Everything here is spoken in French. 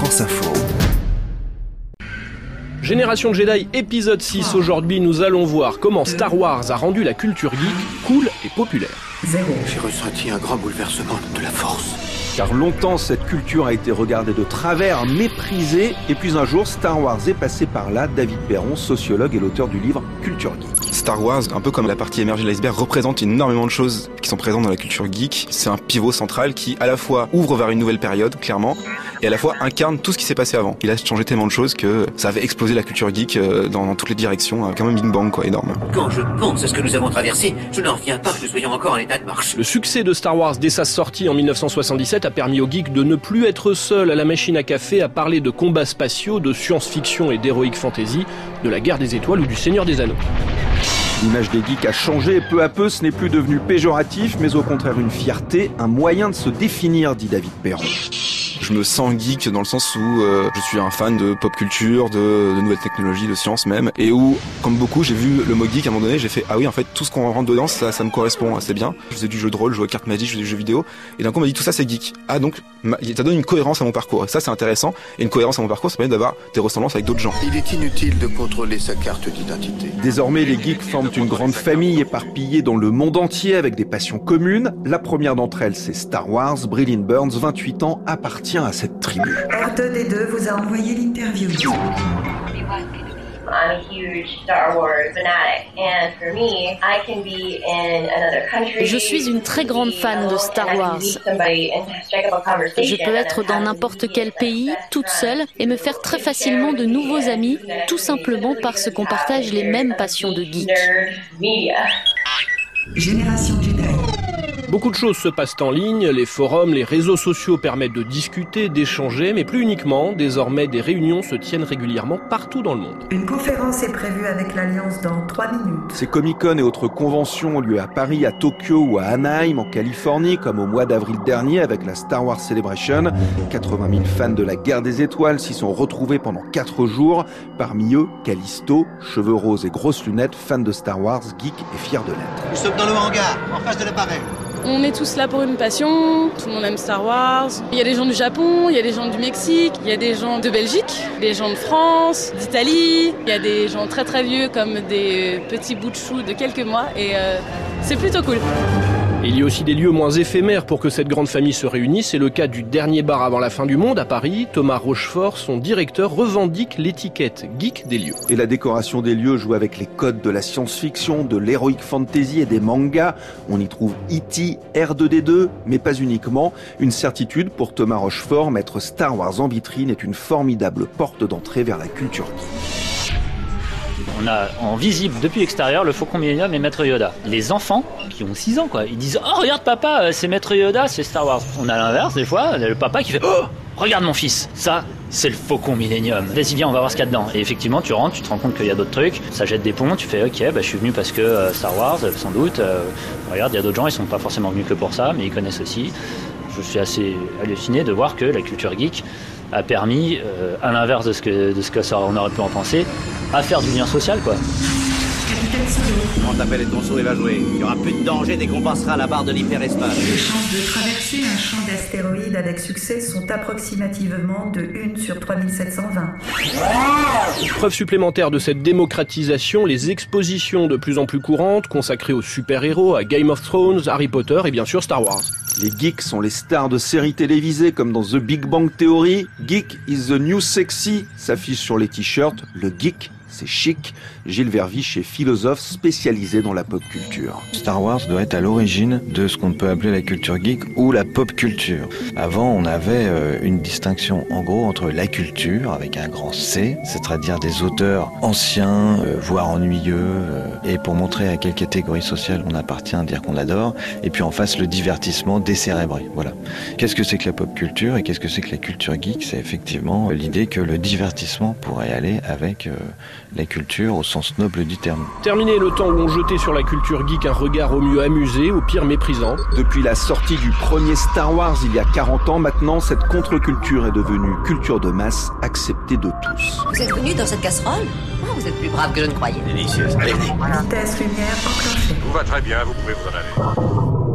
France Info. Génération Jedi épisode 6. Aujourd'hui, nous allons voir comment Star Wars a rendu la culture geek cool et populaire. J'ai ressenti un grand bouleversement de la force. Car longtemps, cette culture a été regardée de travers, méprisée, et puis un jour, Star Wars est passé par là. David Perron, sociologue et l'auteur du livre Culture Geek. Star Wars, un peu comme la partie émergée de l'iceberg, représente énormément de choses qui sont présentes dans la culture geek. C'est un pivot central qui, à la fois, ouvre vers une nouvelle période, clairement, et à la fois incarne tout ce qui s'est passé avant. Il a changé tellement de choses que ça avait explosé la culture geek euh, dans, dans toutes les directions, hein, comme un Big Bang, quoi, énorme. Quand je pense à ce que nous avons traversé, je n'en reviens pas que nous soyons encore en état de marche. Le succès de Star Wars dès sa sortie en 1977 a permis aux geeks de ne plus être seuls à la machine à café à parler de combats spatiaux, de science-fiction et d'heroic fantasy, de la guerre des étoiles ou du Seigneur des Anneaux. L'image des geeks a changé et peu à peu, ce n'est plus devenu péjoratif, mais au contraire une fierté, un moyen de se définir, dit David Perron. Je me sens geek dans le sens où euh, je suis un fan de pop culture, de, de nouvelles technologies, de science même, et où, comme beaucoup, j'ai vu le mot geek à un moment donné, j'ai fait ah oui en fait tout ce qu'on rentre dedans, ça, ça me correspond assez bien. Je faisais du jeu de rôle, je jouais aux cartes magiques, je faisais du jeu vidéo, et d'un coup on m'a dit tout ça c'est geek. Ah donc ça donne une cohérence à mon parcours. Et ça c'est intéressant, et une cohérence à mon parcours, ça permet d'avoir des ressemblances avec d'autres gens. Il est inutile de contrôler sa carte d'identité. Désormais, les geeks forment une grande famille éparpillée dans le monde entier avec des passions communes. La première d'entre elles, c'est Star Wars. Brillin Burns, 28 ans, appartient à cette tribu. R2D2 vous a envoyé l'interview. I'm a huge Star Wars fanatic, and for me, I can be in another country. Je suis une très grande fan de Star Wars. Je peux être dans n'importe quel pays, toute seule, et me faire très facilement de nouveaux amis, tout simplement parce qu'on partage les mêmes passions de geek. Génération. Beaucoup de choses se passent en ligne, les forums, les réseaux sociaux permettent de discuter, d'échanger, mais plus uniquement, désormais des réunions se tiennent régulièrement partout dans le monde. Une conférence est prévue avec l'Alliance dans 3 minutes. Ces Comic-Con et autres conventions ont lieu à Paris, à Tokyo ou à Anaheim, en Californie, comme au mois d'avril dernier avec la Star Wars Celebration. 80 000 fans de la guerre des étoiles s'y sont retrouvés pendant 4 jours. Parmi eux, Callisto, cheveux roses et grosses lunettes, fan de Star Wars, geek et fier de l'être. Nous sommes dans le hangar, en face de l'appareil. On est tous là pour une passion, tout le monde aime Star Wars. Il y a des gens du Japon, il y a des gens du Mexique, il y a des gens de Belgique, des gens de France, d'Italie, il y a des gens très très vieux comme des petits bouts de choux de quelques mois et euh, c'est plutôt cool. Il y a aussi des lieux moins éphémères pour que cette grande famille se réunisse. C'est le cas du dernier bar avant la fin du monde à Paris. Thomas Rochefort, son directeur, revendique l'étiquette geek des lieux. Et la décoration des lieux joue avec les codes de la science-fiction, de l'heroic fantasy et des mangas. On y trouve E.T., R2D2, mais pas uniquement. Une certitude pour Thomas Rochefort, mettre Star Wars en vitrine est une formidable porte d'entrée vers la culture. On a en visible depuis l'extérieur le Faucon Millennium et Maître Yoda. Les enfants, qui ont 6 ans, quoi, ils disent Oh, regarde papa, euh, c'est Maître Yoda, c'est Star Wars. On a l'inverse, des fois, on a le papa qui fait Oh, regarde mon fils, ça, c'est le Faucon Millennium. Vas-y, viens, on va voir ce qu'il y a dedans. Et effectivement, tu rentres, tu te rends compte qu'il y a d'autres trucs, ça jette des ponts, tu fais Ok, bah, je suis venu parce que euh, Star Wars, euh, sans doute. regarde, il y a d'autres gens, ils sont pas forcément venus que pour ça, mais ils connaissent aussi. Je suis assez halluciné de voir que la culture geek a permis, à l'inverse de ce que, on aurait pu en penser, à faire du lien social, quoi. Capitaine Solo. Mon appel et ton sourire va jouer. Il n'y aura plus de danger dès qu'on passera la barre de l'hyperespace. Les chances de traverser un champ d'astéroïdes avec succès sont approximativement de 1 sur 3720. Preuve supplémentaire de cette démocratisation, les expositions de plus en plus courantes consacrées aux super-héros, à Game of Thrones, Harry Potter et bien sûr Star Wars. Les geeks sont les stars de séries télévisées comme dans The Big Bang Theory. Geek is the new sexy s'affiche sur les t-shirts. Le geek, c'est chic. Gilles Verviche est philosophe spécialisé dans la pop culture. Star Wars doit être à l'origine de ce qu'on peut appeler la culture geek ou la pop culture. Avant, on avait euh, une distinction en gros entre la culture avec un grand C, c'est-à-dire des auteurs anciens, euh, voire ennuyeux, euh, et pour montrer à quelle catégorie sociale on appartient, dire qu'on adore, et puis en face le divertissement décérébré. Voilà. Qu'est-ce que c'est que la pop culture et qu'est-ce que c'est que la culture geek? C'est effectivement l'idée que le divertissement pourrait aller avec la culture au sens noble du terme. Terminé le temps où on jetait sur la culture geek un regard au mieux amusé, au pire méprisant. Depuis la sortie du premier Star Wars il y a 40 ans maintenant, cette contre-culture est devenue culture de masse acceptée de tous. Vous êtes venu dans cette casserole? Vous êtes plus brave que je ne croyais? Délicieuse. Allez, venez. Vitesse lumière enclenchée. Tout va très bien, vous pouvez vous en aller.